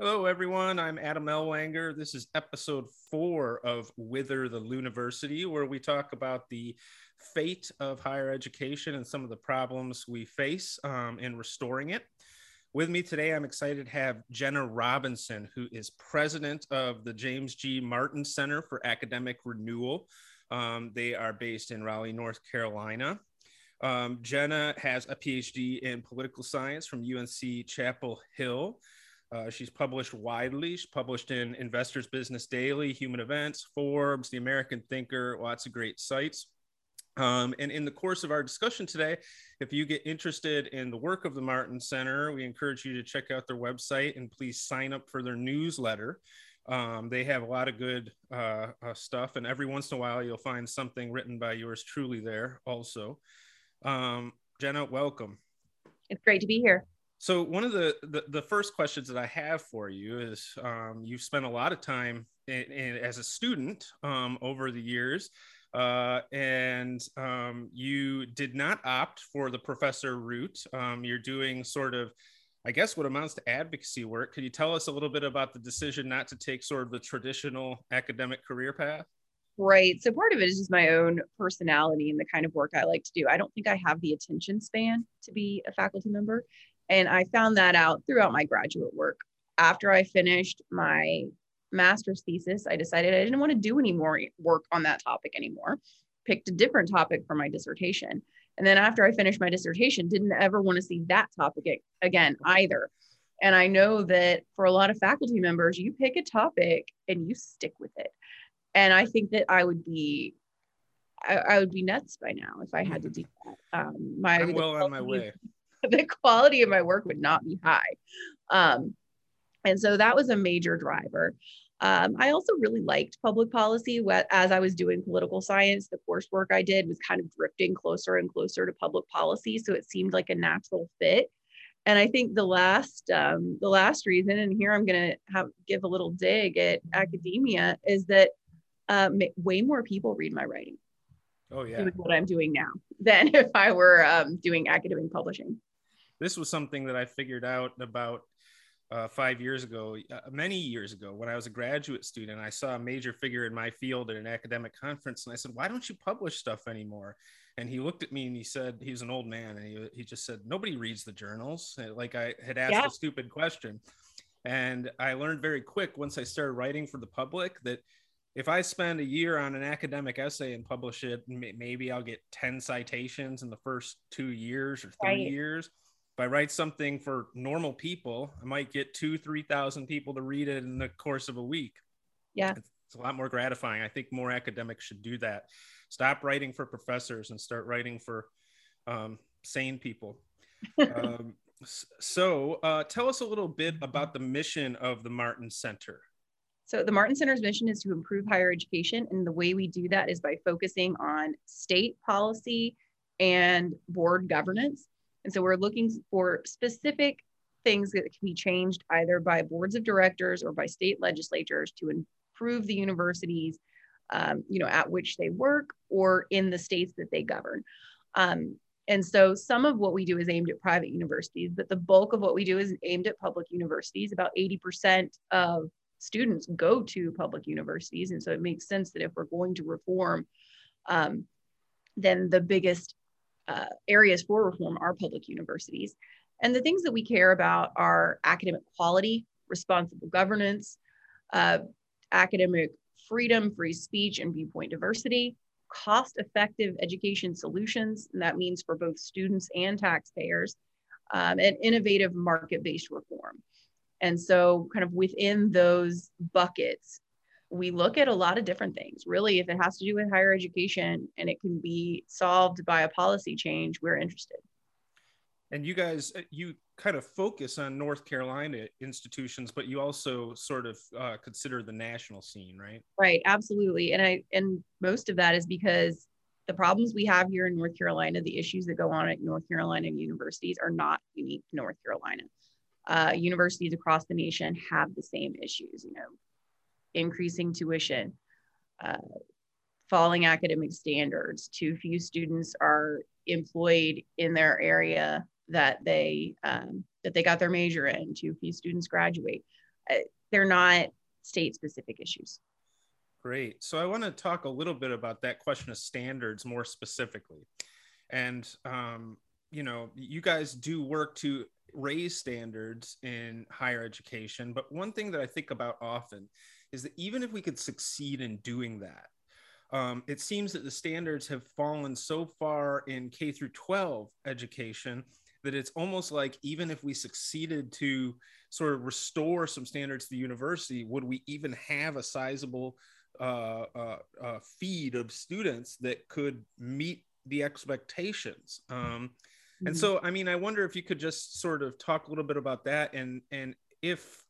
Hello, everyone. I'm Adam Ellwanger. This is episode four of Whither the University, where we talk about the fate of higher education and some of the problems we face um, in restoring it. With me today, I'm excited to have Jenna Robinson, who is president of the James G. Martin Center for Academic Renewal. Um, they are based in Raleigh, North Carolina. Um, Jenna has a PhD in political science from UNC Chapel Hill. Uh, she's published widely. She's published in Investors Business Daily, Human Events, Forbes, The American Thinker, lots of great sites. Um, and in the course of our discussion today, if you get interested in the work of the Martin Center, we encourage you to check out their website and please sign up for their newsletter. Um, they have a lot of good uh, uh, stuff, and every once in a while, you'll find something written by yours truly there also. Um, Jenna, welcome. It's great to be here. So one of the, the, the first questions that I have for you is um, you've spent a lot of time in, in, as a student um, over the years, uh, and um, you did not opt for the professor route. Um, you're doing sort of, I guess, what amounts to advocacy work. Could you tell us a little bit about the decision not to take sort of the traditional academic career path? Right. So part of it is just my own personality and the kind of work I like to do. I don't think I have the attention span to be a faculty member. And I found that out throughout my graduate work. After I finished my master's thesis, I decided I didn't want to do any more work on that topic anymore. Picked a different topic for my dissertation. And then after I finished my dissertation, didn't ever want to see that topic again either. And I know that for a lot of faculty members, you pick a topic and you stick with it. And I think that I would be I, I would be nuts by now if I had to do that. Um, my I'm well on my way. the quality of my work would not be high. Um, and so that was a major driver. Um, I also really liked public policy. As I was doing political science, the coursework I did was kind of drifting closer and closer to public policy. So it seemed like a natural fit. And I think the last um, the last reason, and here I'm going to give a little dig at academia, is that um, way more people read my writing. Oh yeah, what I'm doing now than if I were um, doing academic publishing this was something that I figured out about uh, five years ago, uh, many years ago, when I was a graduate student. I saw a major figure in my field at an academic conference, and I said, "Why don't you publish stuff anymore?" And he looked at me and he said, "He was an old man, and he he just said, nobody reads the journals." Like I had asked yeah. a stupid question, and I learned very quick once I started writing for the public that if I spend a year on an academic essay and publish it, maybe I'll get 10 citations in the first two years or three right. years if I write something for normal people, I might get two, 3,000 people to read it in the course of a week. Yeah. It's, it's a lot more gratifying. I think more academics should do that. Stop writing for professors and start writing for um, sane people. um, so, uh, tell us a little bit about the mission of the Martin Center. So, the Martin Center's mission is to improve higher education. And the way we do that is by focusing on state policy and board governance. And so we're looking for specific things that can be changed either by boards of directors or by state legislatures to improve the universities, um, you know, at which they work or in the states that they govern. Um, and so some of what we do is aimed at private universities, but the bulk of what we do is aimed at public universities. About 80% of students go to public universities. And so it makes sense that if we're going to reform, um, then the biggest uh, areas for reform are public universities. And the things that we care about are academic quality, responsible governance, uh, academic freedom, free speech, and viewpoint diversity, cost effective education solutions, and that means for both students and taxpayers, um, and innovative market based reform. And so, kind of within those buckets, we look at a lot of different things. Really, if it has to do with higher education and it can be solved by a policy change, we're interested. And you guys, uh, you kind of focus on North Carolina institutions, but you also sort of uh, consider the national scene, right? Right, absolutely. And I and most of that is because the problems we have here in North Carolina, the issues that go on at North Carolina universities are not unique to North Carolina. Uh, universities across the nation have the same issues. You know, increasing tuition, uh, falling academic standards, too few students are employed in their area that they um, that they got their major in, too few students graduate. uh, they're not state specific issues. Great. So I want to talk a little bit about that question of standards more specifically. And, um, you know, you guys do work to raise standards in higher education. But one thing that I think about often is that even if we could succeed in doing that, um, it seems that the standards have fallen so far in K through 12 education that it's almost like even if we succeeded to sort of restore some standards to the university, would we even have a sizable uh, uh, uh, feed of students that could meet the expectations? Um, and mm-hmm. so, I mean, I wonder if you could just sort of talk a little bit about that, and and if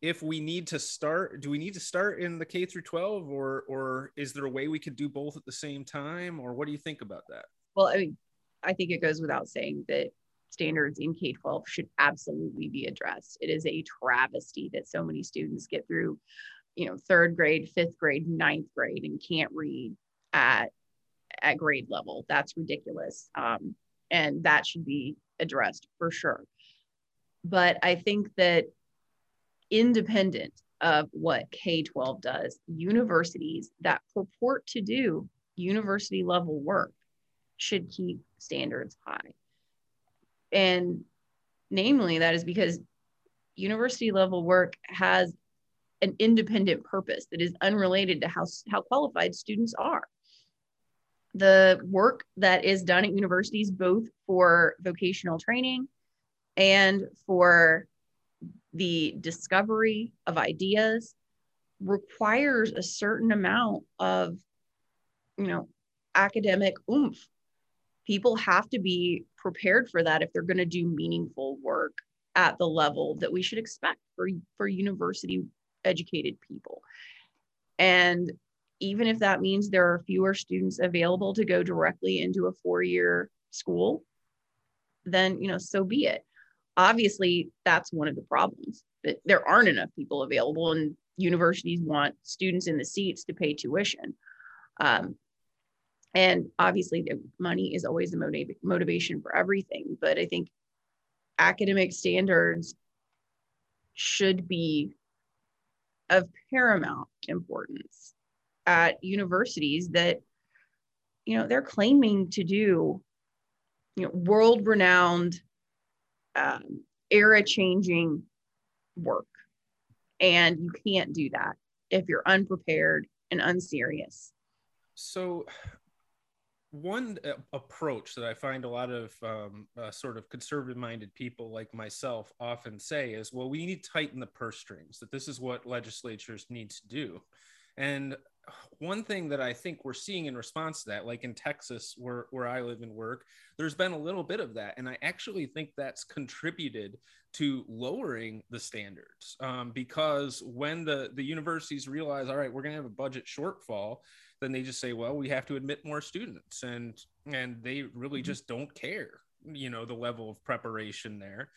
if we need to start do we need to start in the k through 12 or or is there a way we could do both at the same time or what do you think about that well i mean I think it goes without saying that standards in K 12 should absolutely be addressed. It is a travesty that so many students get through, you know, third grade, fifth grade, ninth grade, and can't read at, at grade level. That's ridiculous. Um, and that should be addressed for sure. But I think that independent of what K 12 does, universities that purport to do university level work should keep standards high. And namely, that is because university level work has an independent purpose that is unrelated to how, how qualified students are. The work that is done at universities, both for vocational training and for the discovery of ideas, requires a certain amount of, you know, academic oomph people have to be prepared for that if they're going to do meaningful work at the level that we should expect for, for university educated people. And even if that means there are fewer students available to go directly into a four year school, then, you know, so be it. Obviously, that's one of the problems that there aren't enough people available, and universities want students in the seats to pay tuition. Um, and obviously the money is always the motiv- motivation for everything but i think academic standards should be of paramount importance at universities that you know they're claiming to do you know world renowned um, era changing work and you can't do that if you're unprepared and unserious so one uh, approach that I find a lot of um, uh, sort of conservative minded people like myself often say is, well, we need to tighten the purse strings, that this is what legislatures need to do. And one thing that I think we're seeing in response to that, like in Texas, where, where I live and work, there's been a little bit of that. And I actually think that's contributed to lowering the standards um, because when the, the universities realize, all right, we're going to have a budget shortfall, then they just say, well, we have to admit more students, and and they really mm-hmm. just don't care, you know, the level of preparation there.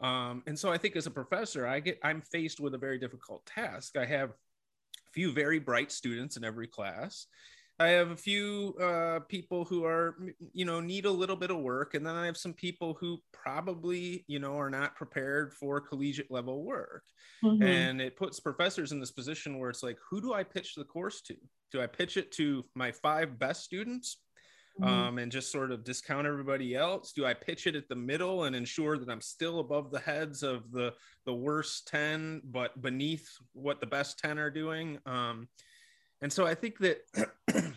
Um, and so I think as a professor, I get I'm faced with a very difficult task. I have few very bright students in every class. I have a few uh, people who are, you know, need a little bit of work, and then I have some people who probably, you know, are not prepared for collegiate level work, mm-hmm. and it puts professors in this position where it's like, who do I pitch the course to? do I pitch it to my five best students mm-hmm. um, and just sort of discount everybody else? Do I pitch it at the middle and ensure that I'm still above the heads of the the worst ten, but beneath what the best ten are doing? Um, and so I think that.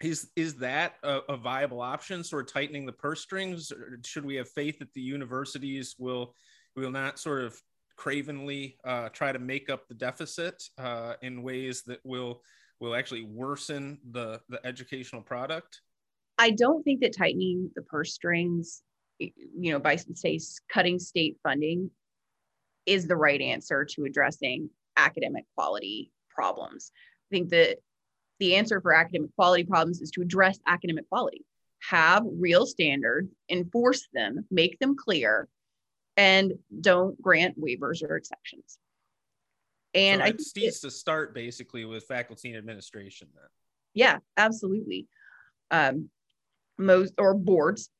is is that a, a, viable option sort of tightening the purse strings or should we have faith that the universities will will not sort of cravenly uh, try to make up the deficit uh, in ways that will will actually worsen the the educational product? I don't think that tightening the purse strings, you know, by say cutting state funding, is the right answer to addressing academic quality problems. I think that the answer for academic quality problems is to address academic quality, have real standards, enforce them, make them clear, and don't grant waivers or exceptions. And so I it needs to start basically with faculty and administration then. Yeah, absolutely. Um, most or boards,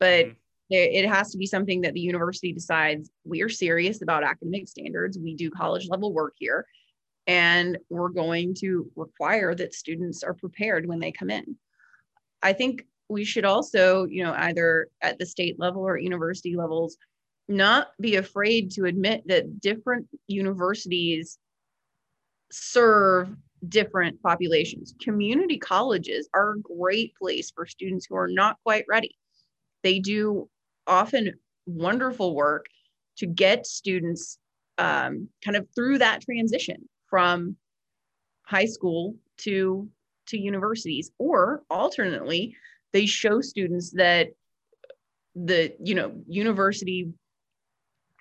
but mm-hmm. it has to be something that the university decides we're serious about academic standards. We do college level work here, and we're going to require that students are prepared when they come in. I think we should also, you know, either at the state level or university levels, not be afraid to admit that different universities serve different populations. Community colleges are a great place for students who are not quite ready. They do often wonderful work to get students um, kind of through that transition from high school to to universities or alternately they show students that the you know university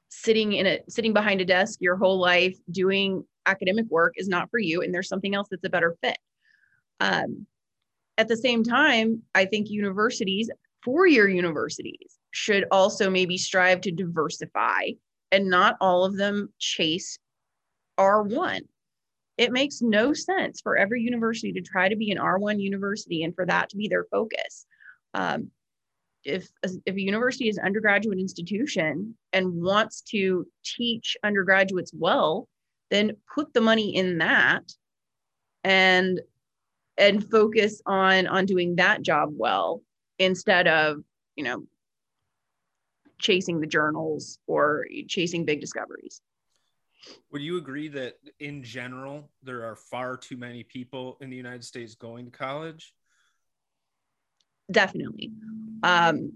sitting in a sitting behind a desk your whole life doing academic work is not for you and there's something else that's a better fit. Um, at the same time i think universities four-year universities should also maybe strive to diversify and not all of them chase r1 it makes no sense for every university to try to be an r1 university and for that to be their focus. Um, if if a university is an undergraduate institution and wants to teach undergraduates well then put the money in that and and focus on on doing that job well instead of you know chasing the journals or chasing big discoveries. Would you agree that in general there are far too many people in the united states going to college? Definitely. Um,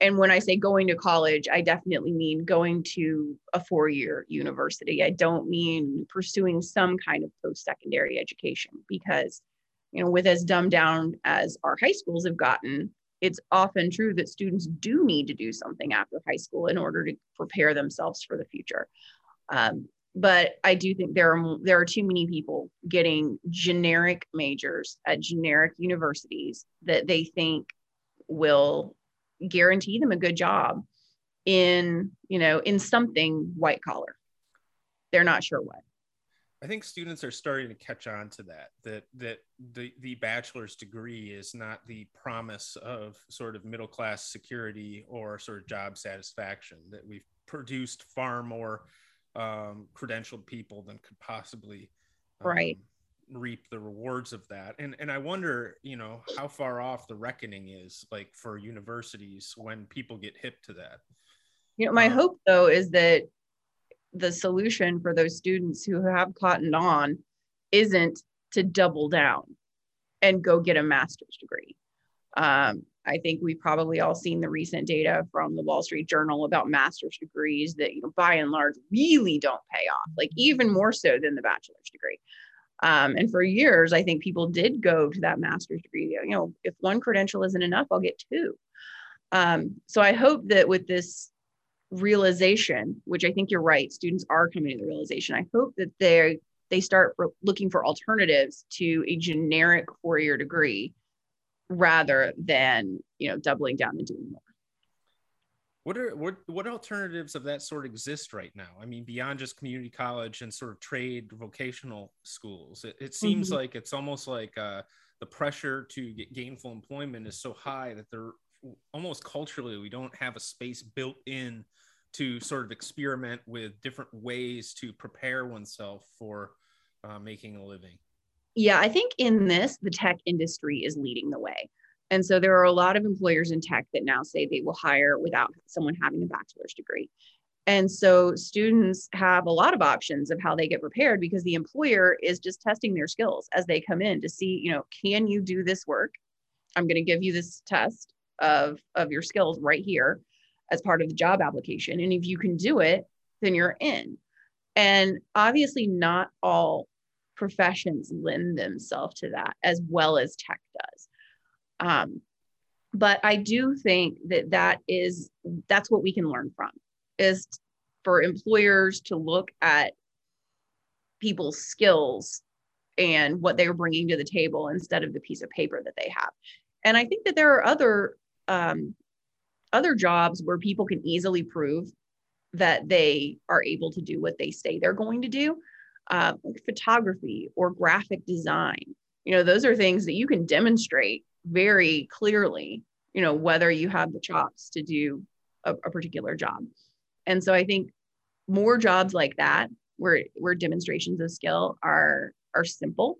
and when I say going to college, I definitely mean going to a four year university. I don't mean pursuing some kind of post secondary education because, you know, with as dumbed down as our high schools have gotten, it's often true that students do need to do something after high school in order to prepare themselves for the future. Um, but I do think there are there are too many people getting generic majors at generic universities that they think will guarantee them a good job in you know in something white collar. They're not sure what. I think students are starting to catch on to that that that the the bachelor's degree is not the promise of sort of middle class security or sort of job satisfaction that we've produced far more um, credentialed people than could possibly um, right reap the rewards of that. And and i wonder you know how far off the reckoning is like for universities when people get hip to that. You know my um, hope though is that the solution for those students who have cottoned on isn't to double down and go get a master's degree. Um, I think we've probably all seen the recent data from the Wall Street Journal about master's degrees that, you know, by and large, really don't pay off, like even more so than the bachelor's degree. Um, and for years, I think people did go to that master's degree. You know, if one credential isn't enough, I'll get two. Um, so I hope that with this realization, which I think you're right, students are coming to the realization. I hope that they they start looking for alternatives to a generic four-year degree rather than you know doubling down and doing more. What are what what alternatives of that sort exist right now? I mean, beyond just community college and sort of trade vocational schools, it, it seems mm-hmm. like it's almost like uh, the pressure to get gainful employment is so high that they're almost culturally we don't have a space built in to sort of experiment with different ways to prepare oneself for uh, making a living. Yeah, I think in this, the tech industry is leading the way. And so there are a lot of employers in tech that now say they will hire without someone having a bachelor's degree. And so students have a lot of options of how they get prepared because the employer is just testing their skills as they come in to see, you know, can you do this work? I'm going to give you this test of of your skills right here as part of the job application. And if you can do it, then you're in. And obviously not all professions lend themselves to that as well as tech does. Um, but I do think that that is that's what we can learn from is for employers to look at people's skills and what they're bringing to the table instead of the piece of paper that they have. And I think that there are other um, other jobs where people can easily prove that they are able to do what they say they're going to do, uh, like photography or graphic design. You know, those are things that you can demonstrate very clearly you know, whether you have the chops to do a, a particular job. And so I think more jobs like that, where where demonstrations of skill are are simple,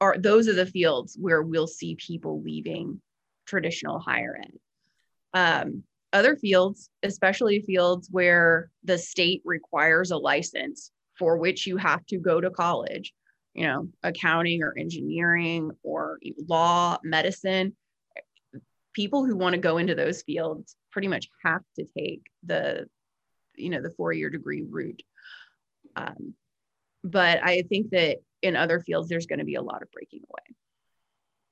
are those are the fields where we'll see people leaving traditional higher ed. Um, other fields, especially fields where the state requires a license for which you have to go to college, you know, accounting or engineering or law, medicine, people who want to go into those fields pretty much have to take the, you know, the four-year degree route. Um, but I think that in other fields, there's going to be a lot of breaking away.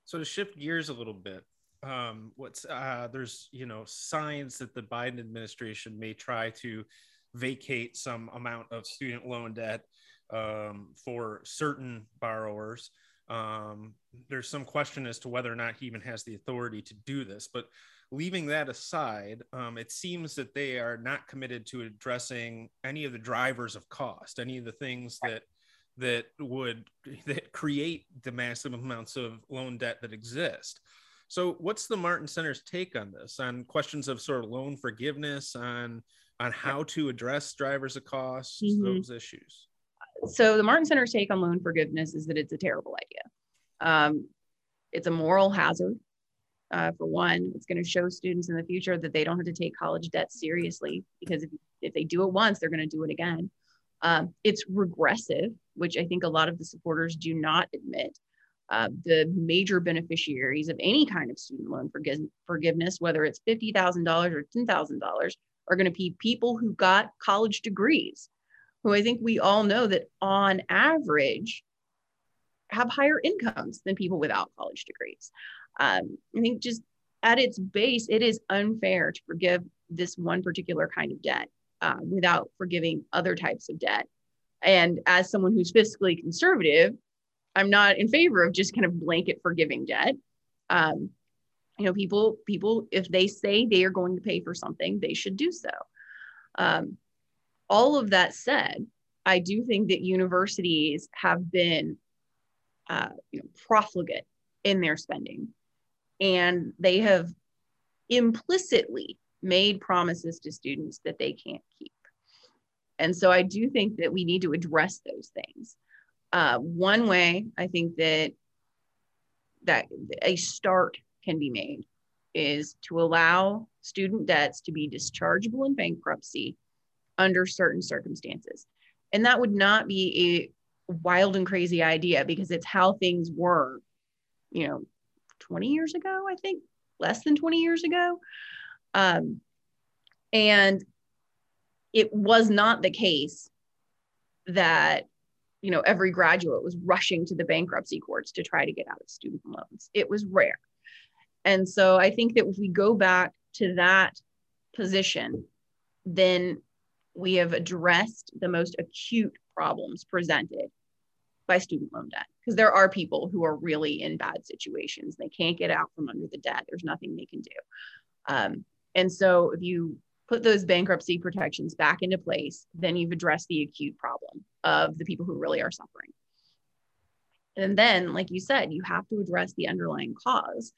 So to shift gears a little bit, um, what's uh, there's you know signs that the Biden administration may try to vacate some amount of student loan debt um, for certain borrowers. Um, there's some question as to whether or not he even has the authority to do this, but leaving that aside, um, it seems that they are not committed to addressing any of the drivers of cost, any of the things that that would that create the massive amounts of loan debt that exist. So, what's the Martin Center's take on this? On questions of sort of loan forgiveness, on on how to address drivers of costs, mm-hmm. those issues. So, the Martin Center's take on loan forgiveness is that it's a terrible idea. Um, it's a moral hazard. Uh, for one, it's going to show students in the future that they don't have to take college debt seriously because if, if they do it once, they're going to do it again. Um, it's regressive, which I think a lot of the supporters do not admit. Uh, the major beneficiaries of any kind of student loan forg- forgiveness, whether it's $50,000 or $10,000, are going to be people who got college degrees, who I think we all know that on average have higher incomes than people without college degrees. Um, I think just at its base, it is unfair to forgive this one particular kind of debt uh, without forgiving other types of debt. And as someone who's fiscally conservative, I'm not in favor of just kind of blanket forgiving debt. Um, you know, people, people, if they say they are going to pay for something, they should do so. Um, all of that said, I do think that universities have been, uh, you know, profligate in their spending, and they have implicitly made promises to students that they can't keep. And so I do think that we need to address those things. Uh, one way I think that that a start can be made is to allow student debts to be dischargeable in bankruptcy under certain circumstances. And that would not be a wild and crazy idea because it's how things were, you know, 20 years ago, I think, less than 20 years ago. Um, and it was not the case that you know every graduate was rushing to the bankruptcy courts to try to get out of student loans it was rare and so i think that if we go back to that position then we have addressed the most acute problems presented by student loan debt because there are people who are really in bad situations they can't get out from under the debt there's nothing they can do um, and so if you put those bankruptcy protections back into place, then you've addressed the acute problem of the people who really are suffering. And then, like you said, you have to address the underlying cause.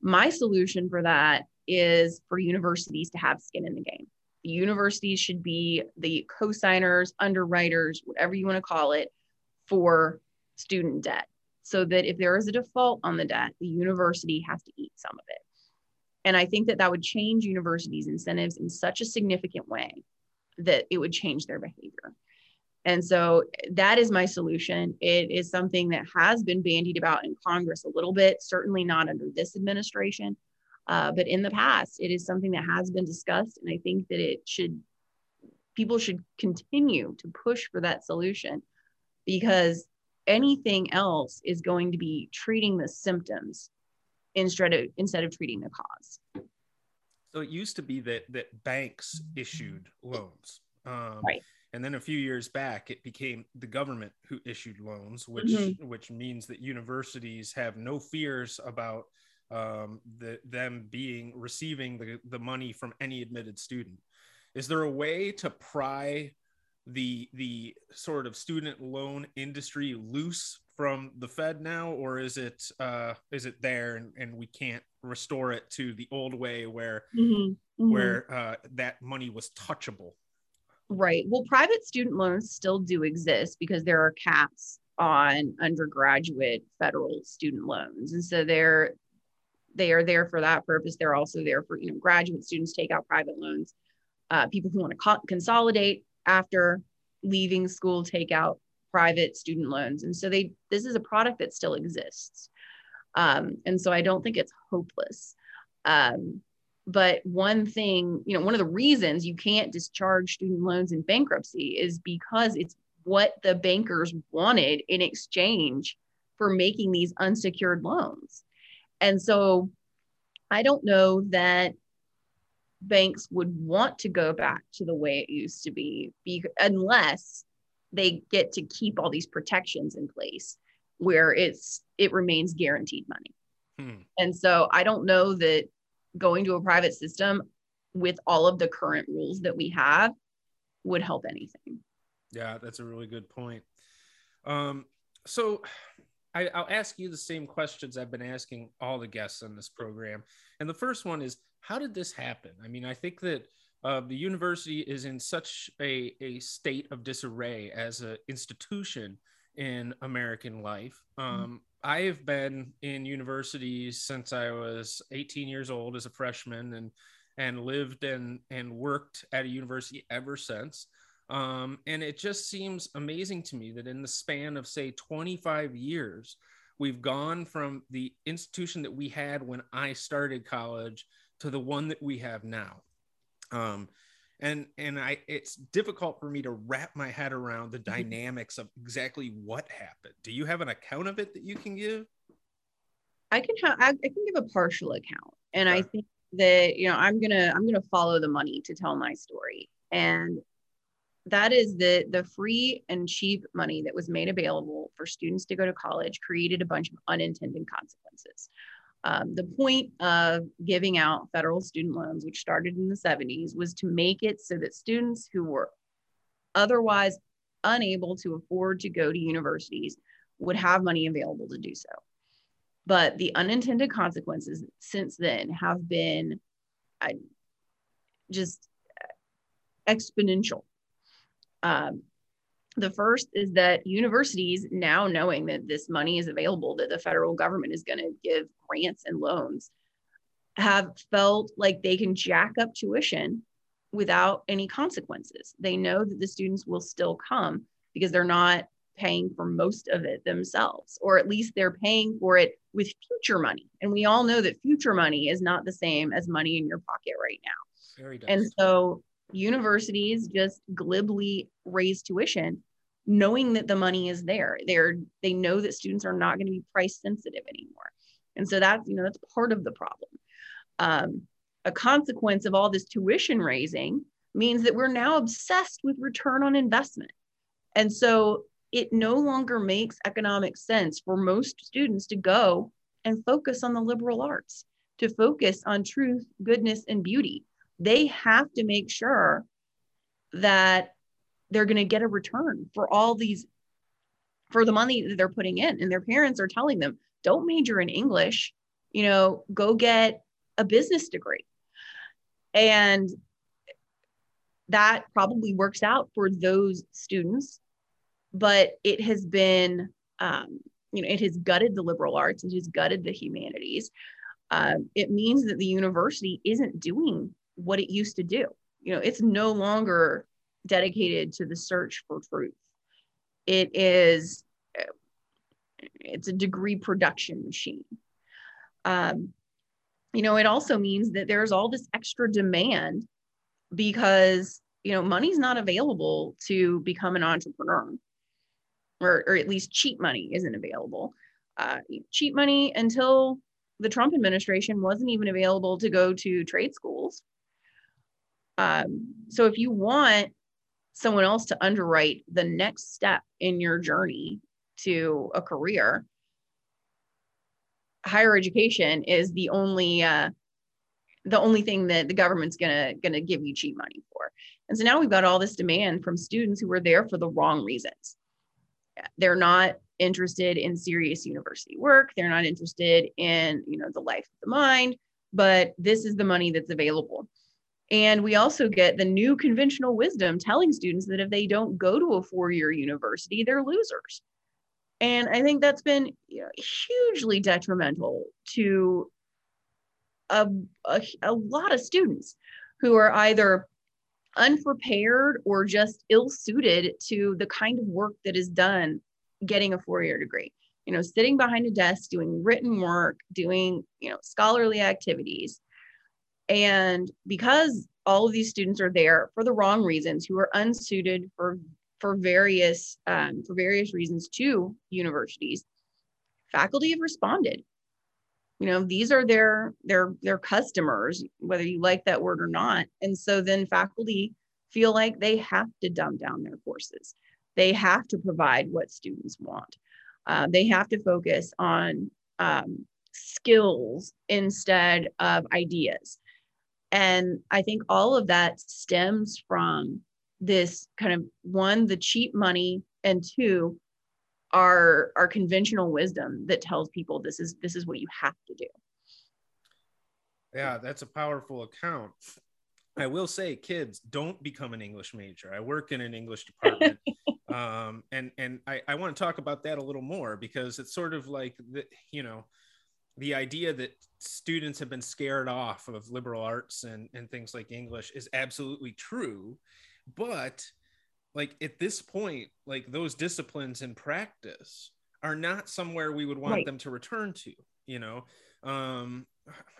My solution for that is for universities to have skin in the game. The universities should be the co-signers, underwriters, whatever you want to call it, for student debt. So that if there is a default on the debt, the university has to eat some of it. And I think that that would change universities' incentives in such a significant way that it would change their behavior. And so that is my solution. It is something that has been bandied about in Congress a little bit, certainly not under this administration. Uh, but in the past, it is something that has been discussed. And I think that it should, people should continue to push for that solution because anything else is going to be treating the symptoms instead of instead of treating the cause. So it used to be that that banks issued loans, um, right? And then a few years back, it became the government who issued loans, which mm-hmm. which means that universities have no fears about um, the, them being receiving the, the money from any admitted student. Is there a way to pry the the sort of student loan industry loose from the Fed now, or is it uh, is it there and, and we can't restore it to the old way where mm-hmm. Mm-hmm. where uh, that money was touchable? Right. Well, private student loans still do exist because there are caps on undergraduate federal student loans, and so they're they are there for that purpose. They're also there for you know graduate students take out private loans. Uh, people who want to co- consolidate after leaving school take out private student loans, and so they this is a product that still exists. Um, and so I don't think it's hopeless. Um, but one thing, you know, one of the reasons you can't discharge student loans in bankruptcy is because it's what the bankers wanted in exchange for making these unsecured loans. And so I don't know that banks would want to go back to the way it used to be, be unless they get to keep all these protections in place where it's it remains guaranteed money. Hmm. And so I don't know that going to a private system with all of the current rules that we have would help anything. Yeah, that's a really good point. Um, so I, will ask you the same questions I've been asking all the guests on this program. And the first one is how did this happen? I mean, I think that uh, the university is in such a, a state of disarray as an institution in American life. Mm-hmm. Um, I have been in universities since I was 18 years old as a freshman and and lived and and worked at a university ever since. Um, and it just seems amazing to me that in the span of say 25 years, we've gone from the institution that we had when I started college to the one that we have now. Um, and and i it's difficult for me to wrap my head around the dynamics of exactly what happened. Do you have an account of it that you can give? I can have i, can give a partial account. And i think that you know i'm gonna i'm gonna follow the money to tell my story. And that is the the free and cheap money that was made available for students to go to college created a bunch of unintended consequences um, the point of giving out federal student loans, which started in the 70s, was to make it so that students who were otherwise unable to afford to go to universities would have money available to do so. But the unintended consequences since then have been uh, just exponential. Um, the first is that universities, now knowing that this money is available, that the federal government is going to give grants and loans, have felt like they can jack up tuition without any consequences. They know that the students will still come because they're not paying for most of it themselves, or at least they're paying for it with future money. And we all know that future money is not the same as money in your pocket right now. Very and so universities just glibly raise tuition knowing that the money is there. They're they know that students are not going to be price sensitive anymore. And so that's you know that's part of the problem. Um, a consequence of all this tuition raising means that we're now obsessed with return on investment. And so it no longer makes economic sense for most students to go and focus on the liberal arts to focus on truth goodness and beauty they have to make sure that they're going to get a return for all these for the money that they're putting in and their parents are telling them don't major in english you know go get a business degree. And that probably works out for those students but it has been um, you know it has gutted the liberal arts it has gutted the humanities. Um, it means that the university isn't doing what it used to do. You know, it's no longer dedicated to the search for truth. It is, it's a degree production machine. Um, you know, it also means that there's all this extra demand because, you know, money's not available to become an entrepreneur, or, or at least cheap money isn't available. Uh, cheap money until the Trump administration wasn't even available to go to trade schools um, so if you want someone else to underwrite the next step in your journey to a career, higher education is the only uh, the only thing that the government's gonna gonna give you cheap money for. And so now we've got all this demand from students who were there for the wrong reasons. they're not interested in serious university work they're not interested in you know the life of the mind but this is the money that's available and we also get the new conventional wisdom telling students that if they don't go to a four-year university they're losers and i think that's been hugely detrimental to a, a, a lot of students who are either unprepared or just ill suited to the kind of work that is done getting a four year degree. You know, sitting behind a desk, doing written work, doing, you know, scholarly activities. And because all of these students are there for the wrong reasons, who are unsuited for for various um, for various reasons to universities, faculty have responded. You know, these are their their their customers, whether you like that word or not. And so then faculty feel like they have to dumb down their courses they have to provide what students want. Uh, they have to focus on um, skills instead of ideas. And I think all of that stems from this kind of one, the cheap money, and two, our our conventional wisdom that tells people this is this is what you have to do. Yeah, that's a powerful account. I will say, kids, don't become an English major. I work in an English department, um, and and I, I want to talk about that a little more because it's sort of like the you know the idea that students have been scared off of liberal arts and and things like English is absolutely true, but like at this point, like those disciplines in practice are not somewhere we would want right. them to return to. You know, um,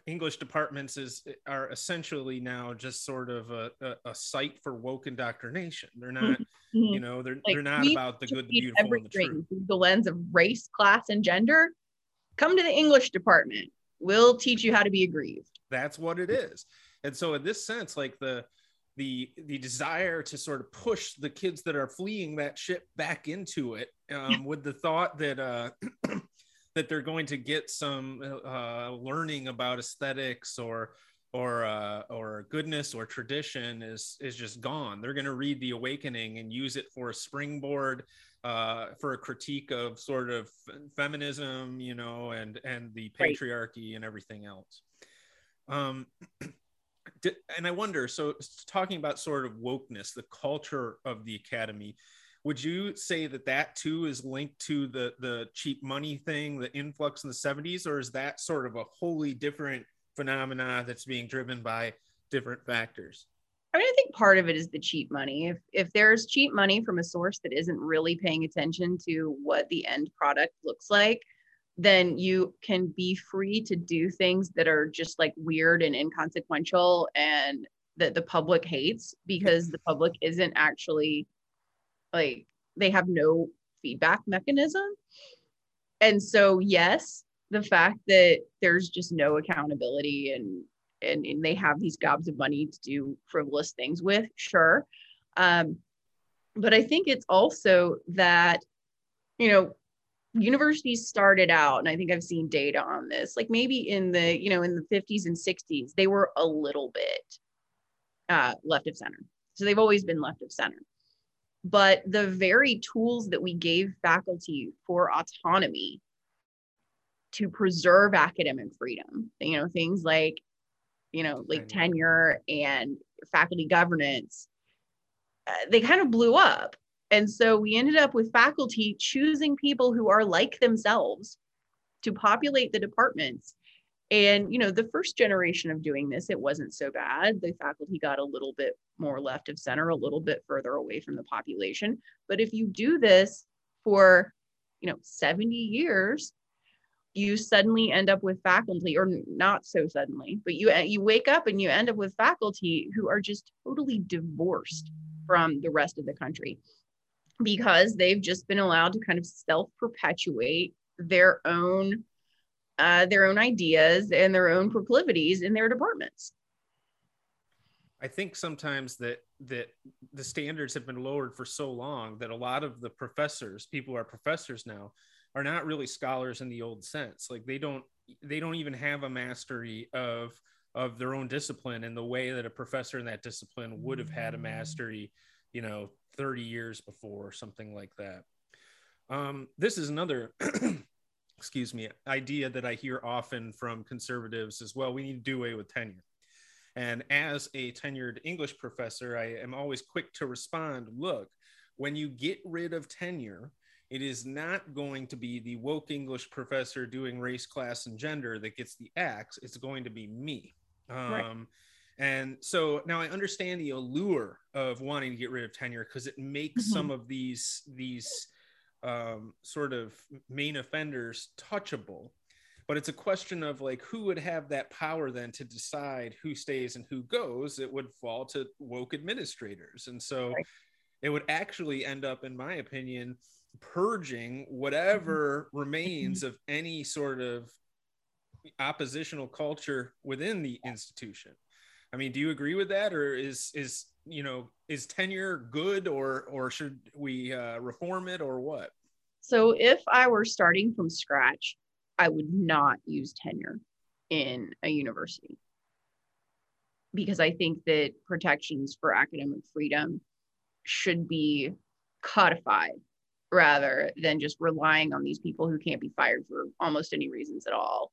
English departments is are essentially now just sort of a, a, a site for woke indoctrination. They're not, mm-hmm. you know, they're like, they're not about the good, the beautiful, and the true. Through the lens of race, class, and gender. Come to the English department. We'll teach you how to be aggrieved. That's what it is. And so, in this sense, like the the the desire to sort of push the kids that are fleeing that ship back into it, um, with the thought that uh, that they're going to get some uh, learning about aesthetics or or uh, or goodness or tradition is is just gone. They're going to read the Awakening and use it for a springboard uh, for a critique of sort of feminism, you know, and and the patriarchy right. and everything else. Um, and I wonder. So, talking about sort of wokeness, the culture of the academy would you say that that too is linked to the the cheap money thing the influx in the 70s or is that sort of a wholly different phenomena that's being driven by different factors I mean, I think part of it is the cheap money. If if there's cheap money from a source that isn't really paying attention to what the end product looks like, then you can be free to do things that are just like weird and inconsequential and that the public hates because the public isn't actually like they have no feedback mechanism and so yes the fact that there's just no accountability and and, and they have these gobs of money to do frivolous things with sure. Um, but i think it's also that you know universities started out and i think i've seen data on this like maybe in the you know in the 50s and 60s they were a little bit uh, left of center. So they've always been left of center. But the very tools that we gave faculty for autonomy to preserve academic freedom you know things like you know like tenure and faculty governance uh, they kind of blew up and so we ended up with faculty choosing people who are like themselves to populate the departments and, you know, the first generation of doing this, it wasn't so bad. The faculty got a little bit more left of center, a little bit further away from the population. But if you do this for, you know, 70 years, you suddenly end up with faculty or not so suddenly but you you wake up and you end up with faculty who are just totally divorced from the rest of the country because they've just been allowed to kind of self perpetuate their own uh, their own ideas and their own proclivities in their departments. I think sometimes that that the standards have been lowered for so long that a lot of the professors, people who are professors now, are not really scholars in the old sense. Like they don't they don't even have a mastery of of their own discipline in the way that a professor in that discipline would have had a mastery, you know, 30 years before or something like that. Um, this is another, excuse me, idea that I hear often from conservatives as well. We need to do away with tenure. And as a tenured English professor, I am always quick to respond look, when you get rid of tenure, it is not going to be the woke English professor doing race, class, and gender that gets the axe. It's going to be me. Um, right. And so now I understand the allure of wanting to get rid of tenure because it makes mm-hmm. some of these these um, sort of main offenders touchable. But it's a question of like who would have that power then to decide who stays and who goes. It would fall to woke administrators, and so right. it would actually end up, in my opinion, purging whatever remains of any sort of oppositional culture within the institution. I mean, do you agree with that, or is is you know is tenure good, or or should we uh, reform it, or what? So, if I were starting from scratch, I would not use tenure in a university because I think that protections for academic freedom should be codified rather than just relying on these people who can't be fired for almost any reasons at all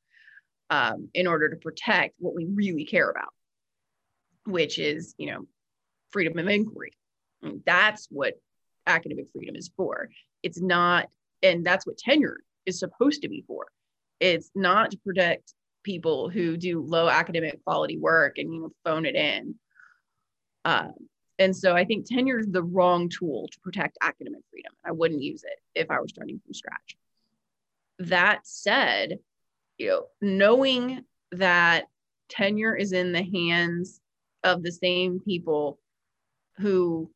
um, in order to protect what we really care about which is, you know, freedom of inquiry. And that's what academic freedom is for. It's not, and that's what tenure is supposed to be for. It's not to protect people who do low academic quality work and you know phone it in. Um, and so I think tenure is the wrong tool to protect academic freedom. I wouldn't use it if I were starting from scratch. That said, you know, knowing that tenure is in the hands of the same people who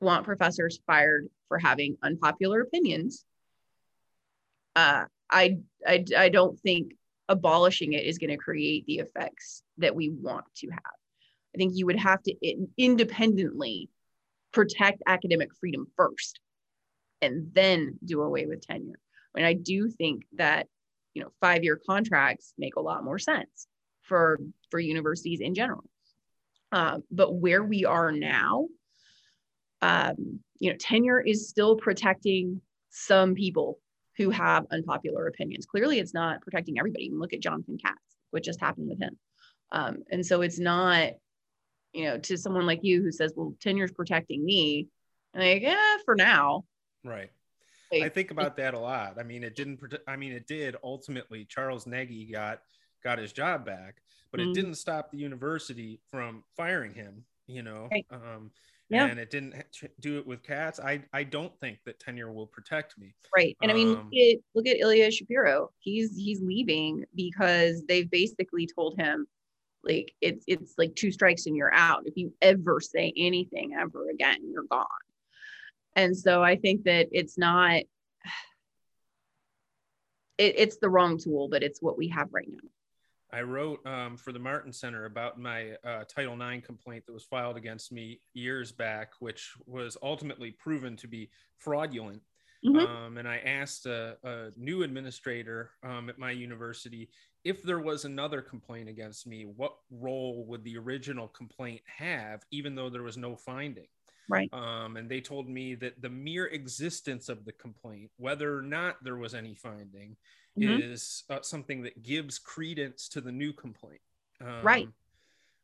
want professors fired for having unpopular opinions. Uh, I, I, I don't think abolishing it is going to create the effects that we want to have. I think you would have to in, independently protect academic freedom first and then do away with tenure. And I do think that, you know, five-year contracts make a lot more sense for for universities in general. Um, but where we are now, um, you know, tenure is still protecting some people who have unpopular opinions. Clearly, it's not protecting everybody. Look at Jonathan Katz, what just happened with him. Um, and so it's not, you know, to someone like you who says, well, tenure is protecting me. And like, yeah, for now. Right. Like, I think about that a lot. I mean, it didn't, I mean, it did ultimately. Charles Negy got got his job back, but mm-hmm. it didn't stop the university from firing him, you know. Right. Um, yeah. and it didn't do it with Katz. I I don't think that tenure will protect me. Right. And um, I mean, look um, at, look at Ilya Shapiro. He's he's leaving because they've basically told him like it's it's like two strikes and you're out. If you ever say anything ever again, you're gone. And so I think that it's not it, it's the wrong tool, but it's what we have right now. I wrote um, for the Martin Center about my uh, Title IX complaint that was filed against me years back, which was ultimately proven to be fraudulent. Mm-hmm. Um, and I asked a, a new administrator um, at my university if there was another complaint against me, what role would the original complaint have, even though there was no finding? Right. Um, and they told me that the mere existence of the complaint, whether or not there was any finding, mm-hmm. is uh, something that gives credence to the new complaint. Um, right.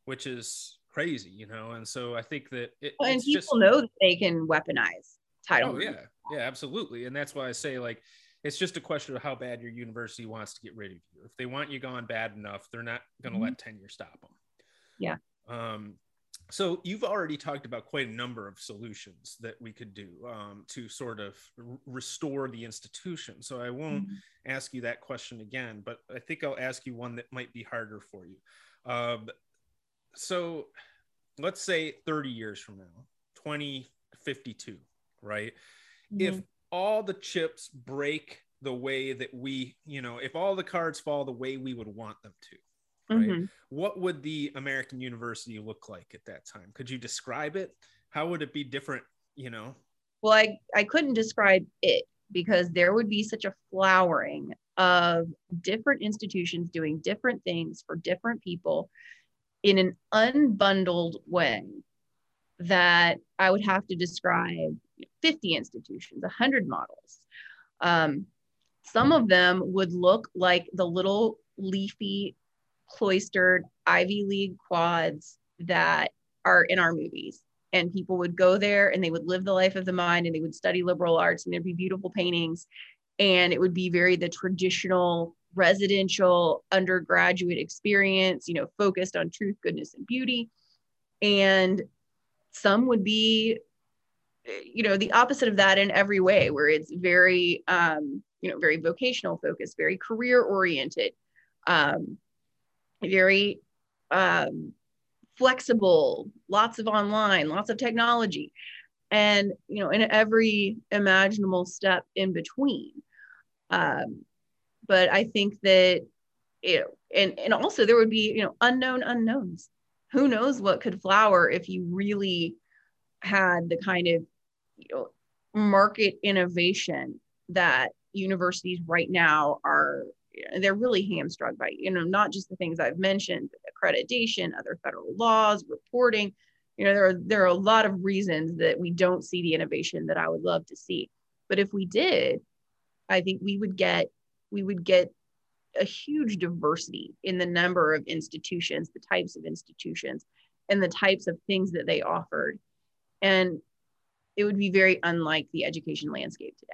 Which is crazy, you know. And so I think that it, well, and people just, know that they can weaponize title. Oh, yeah. Yeah, absolutely. And that's why I say, like, it's just a question of how bad your university wants to get rid of you. If they want you gone bad enough, they're not going to mm-hmm. let tenure stop them. Yeah. Um, so you've already talked about quite a number of solutions that we could do um, to sort of r- restore the institution. So I won't mm-hmm. ask you that question again, but I think I'll ask you one that might be harder for you. Um, so let's say 30 years from now, 2052, right? Mm-hmm. If all the chips break the way that we, you know, if all the cards fall the way we would want them to, right? Mm-hmm. What would the American University look like at that time? Could you describe it? How would it be different, you know? Well, I, I couldn't describe it because there would be such a flowering of different institutions doing different things for different people in an unbundled way that I would have to describe 50 institutions, 100 models. Um, some of them would look like the little leafy, cloistered Ivy League quads that are in our movies. And people would go there and they would live the life of the mind and they would study liberal arts and there'd be beautiful paintings. And it would be very the traditional residential undergraduate experience, you know, focused on truth, goodness, and beauty. And some would be, you know, the opposite of that in every way, where it's very, um, you know, very vocational focused, very career oriented, um, very um, flexible, lots of online, lots of technology, and you know, in every imaginable step in between. Um, but I think that you and and also there would be you know unknown unknowns. Who knows what could flower if you really had the kind of you know market innovation that universities right now are they're really hamstrung by you know not just the things i've mentioned accreditation other federal laws reporting you know there are there are a lot of reasons that we don't see the innovation that i would love to see but if we did i think we would get we would get a huge diversity in the number of institutions, the types of institutions, and the types of things that they offered. And it would be very unlike the education landscape today.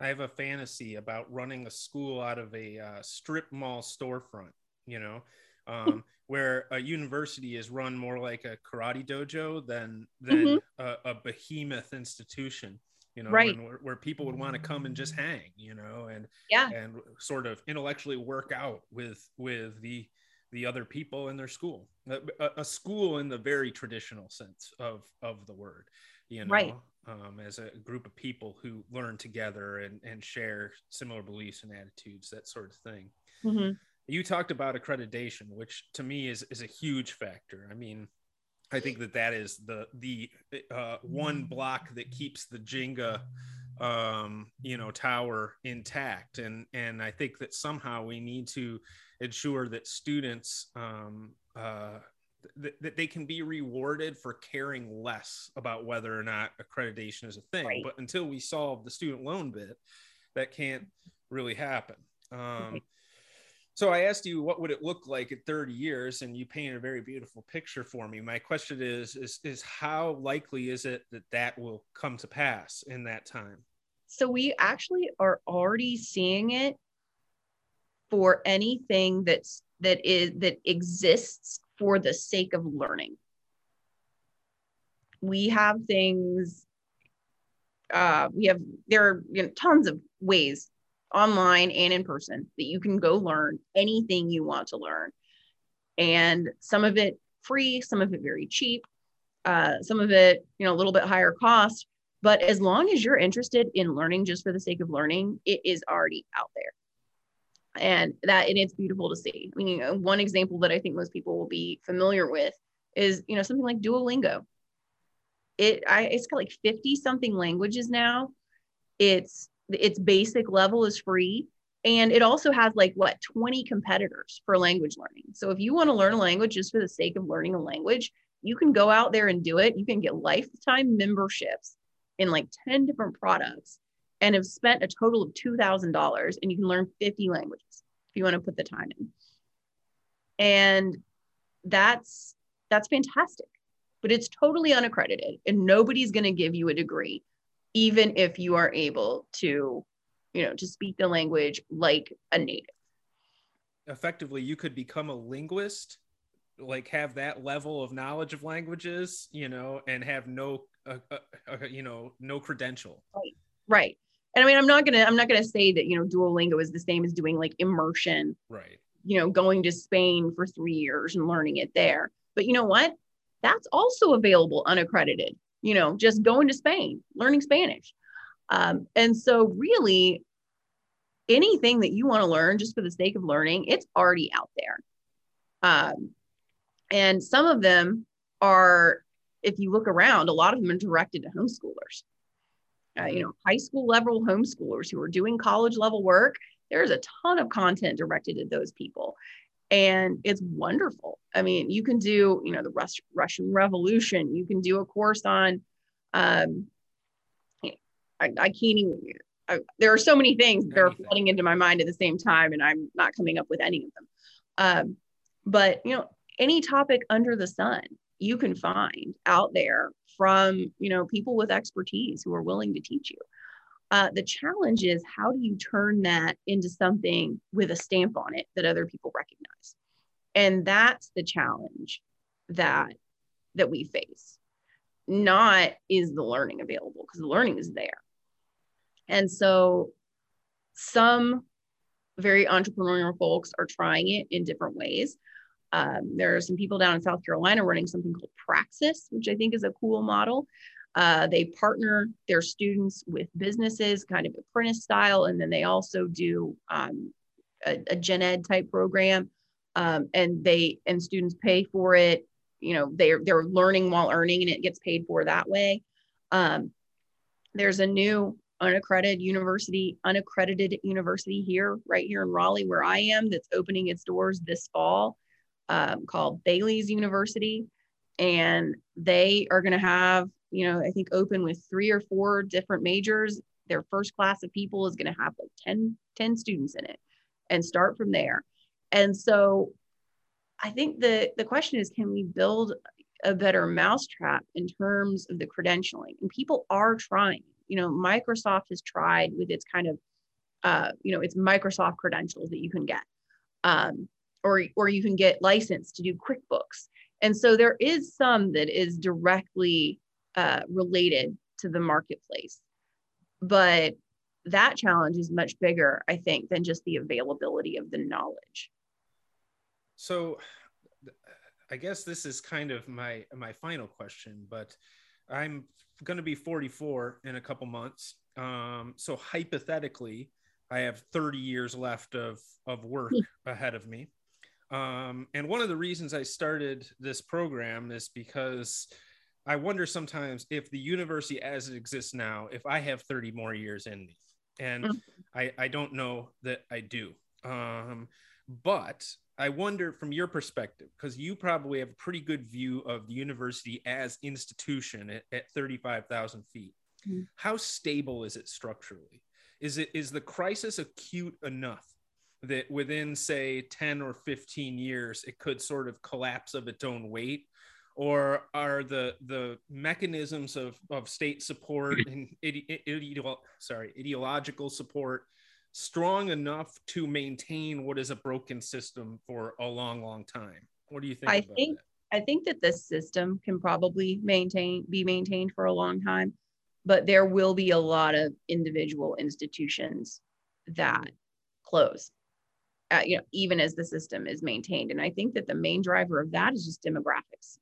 I have a fantasy about running a school out of a uh, strip mall storefront, you know, um, where a university is run more like a karate dojo than than mm-hmm. a, a behemoth institution you know, right. where, where, people would want to come and just hang, you know, and yeah, and sort of intellectually work out with with the the other people in their school, a, a school in the very traditional sense of of the word, you know, right. um, as a group of people who learn together and and share similar beliefs and attitudes, that sort of thing. Mm-hmm. You talked about accreditation, which to me is is a huge factor. I mean, I think that that is the the uh, one block that keeps the Jenga, um, you know, tower intact, and and I think that somehow we need to ensure that students um, uh, th- that they can be rewarded for caring less about whether or not accreditation is a thing. Right. But until we solve the student loan bit, that can't really happen. Um. So I asked you what would it look like at 30 years, and you painted a very beautiful picture for me. My question is, is, is how likely is it that that will come to pass in that time? So we actually are already seeing it for anything that's that is that exists for the sake of learning. We have things. Uh, we have there are you know, tons of ways online and in person that you can go learn anything you want to learn. And some of it free, some of it very cheap, uh, some of it, you know, a little bit higher cost. But as long as you're interested in learning just for the sake of learning, it is already out there. And that, and it's beautiful to see. I mean, uh, one example that I think most people will be familiar with is, you know, something like Duolingo. It, I, it's got like 50 something languages now. It's its basic level is free and it also has like what 20 competitors for language learning so if you want to learn a language just for the sake of learning a language you can go out there and do it you can get lifetime memberships in like 10 different products and have spent a total of $2000 and you can learn 50 languages if you want to put the time in. And that's that's fantastic but it's totally unaccredited and nobody's going to give you a degree even if you are able to you know to speak the language like a native. Effectively you could become a linguist like have that level of knowledge of languages you know and have no uh, uh, uh, you know no credential. Right right and i mean i'm not gonna i'm not gonna say that you know duolingo is the same as doing like immersion right you know going to spain for three years and learning it there but you know what that's also available unaccredited you know, just going to Spain, learning Spanish. Um, and so, really, anything that you want to learn just for the sake of learning, it's already out there. Um, and some of them are, if you look around, a lot of them are directed to homeschoolers. Uh, you know, high school level homeschoolers who are doing college level work. There's a ton of content directed at those people and it's wonderful. I mean, you can do, you know, the Rus- Russian Revolution. You can do a course on, um, I, I can't even I, there are so many things that are flooding into my mind at the same time, and I'm not coming up with any of them. Um, but you know, any topic under the sun you can find out there from you know people with expertise who are willing to teach you. Uh, the challenge is how do you turn that into something with a stamp on it that other people recognize, and that's the challenge that that we face. Not is the learning available because the learning is there and so some very entrepreneurial folks are trying it in different ways. Um, there are some people down in South Carolina running something called Praxis, which I think is a cool model. Uh, they partner their students with businesses, kind of apprentice style, and then they also do um, a, a, gen ed type program, um, and they and students pay for it. You know, they're they're learning while earning, and it gets paid for that way. Um, there's a new unaccredited university, unaccredited university here, right here in Raleigh, where I am, that's opening its doors this fall, um, called Bailey's University. And they are going to have, you know, I think open with three or four different majors. Their first class of people is going to have like 10, 10 students in it and start from there. And so I think the, the question is can we build a better mousetrap in terms of the credentialing? And people are trying you know microsoft has tried with its kind of uh, you know it's microsoft credentials that you can get um, or or you can get licensed to do quickbooks and so there is some that is directly uh, related to the marketplace but that challenge is much bigger i think than just the availability of the knowledge so i guess this is kind of my my final question but i'm going to be 44 in a couple months. Um, so hypothetically, I have 30 years left of of work ahead of me. Um, and one of the reasons I started this program is because I wonder sometimes if the university as it exists now, if I have 30 more years in me. And mm-hmm. I, I don't know that I do. Um, but I wonder from your perspective, because you probably have a pretty good view of the university as institution at, at 35,000 feet. Mm-hmm. How stable is it structurally? Is it is the crisis acute enough that within say 10 or 15 years it could sort of collapse of its own weight? Or are the the mechanisms of, of state support mm-hmm. and ide, ide, sorry ideological support strong enough to maintain what is a broken system for a long, long time. What do you think? I think that? I think that this system can probably maintain be maintained for a long time, but there will be a lot of individual institutions that mm-hmm. close. Uh, you know, even as the system is maintained, and I think that the main driver of that is just demographics.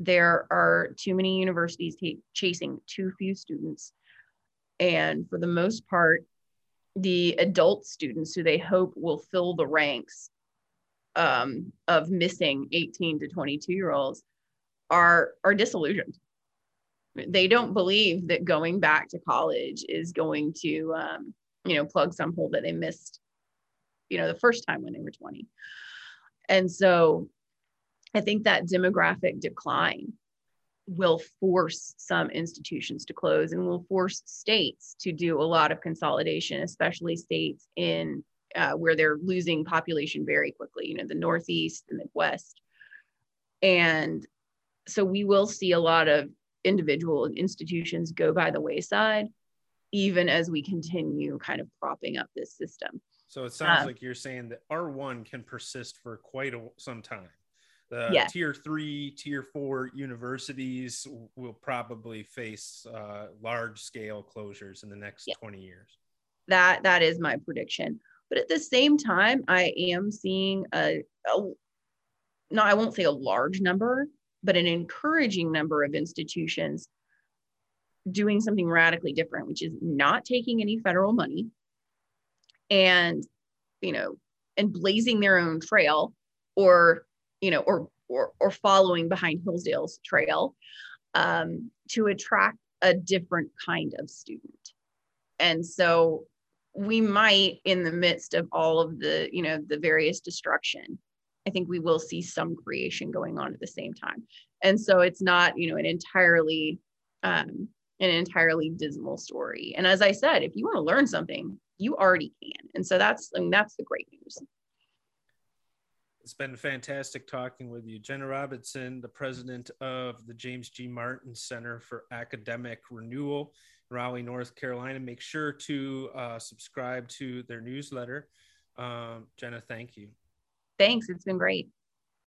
There are too many universities t- chasing too few students, and for the most part, the adult students who they hope will fill the ranks um, of missing 18 to 22 year olds are are disillusioned. They don't believe that going back to college is going to um, you know plug some hole that they missed you know the first time when they were 20 and so i think that demographic decline will force some institutions to close and will force states to do a lot of consolidation, especially states in uh, where they're losing population very quickly, you know, the Northeast, the Midwest. And so we will see a lot of individual institutions go by the wayside, even as we continue kind of propping up this system. So it sounds um, like you're saying that R1 can persist for quite a, some time the yeah. tier three, tier four universities will probably face uh, large scale closures in the next yeah. 20 years. That that is my prediction. But at the same time, I am seeing a, a no, I won't say a large number, but an encouraging number of institutions doing something radically different, which is not taking any federal money and, you know, and blazing their own trail or you know, or or, or following behind Hillsdale's trail um, to attract a different kind of student. And so we might, in the midst of all of the, you know, the various destruction, I think we will see some creation going on at the same time. And so it's not, you know, an entirely um, an entirely dismal story. And as I said, if you want to learn something, you already can. And so that's I mean, that's the great news. It's been fantastic talking with you. Jenna Robinson, the president of the James G. Martin Center for Academic Renewal, Raleigh, North Carolina. Make sure to uh, subscribe to their newsletter. Um, Jenna, thank you. Thanks. It's been great.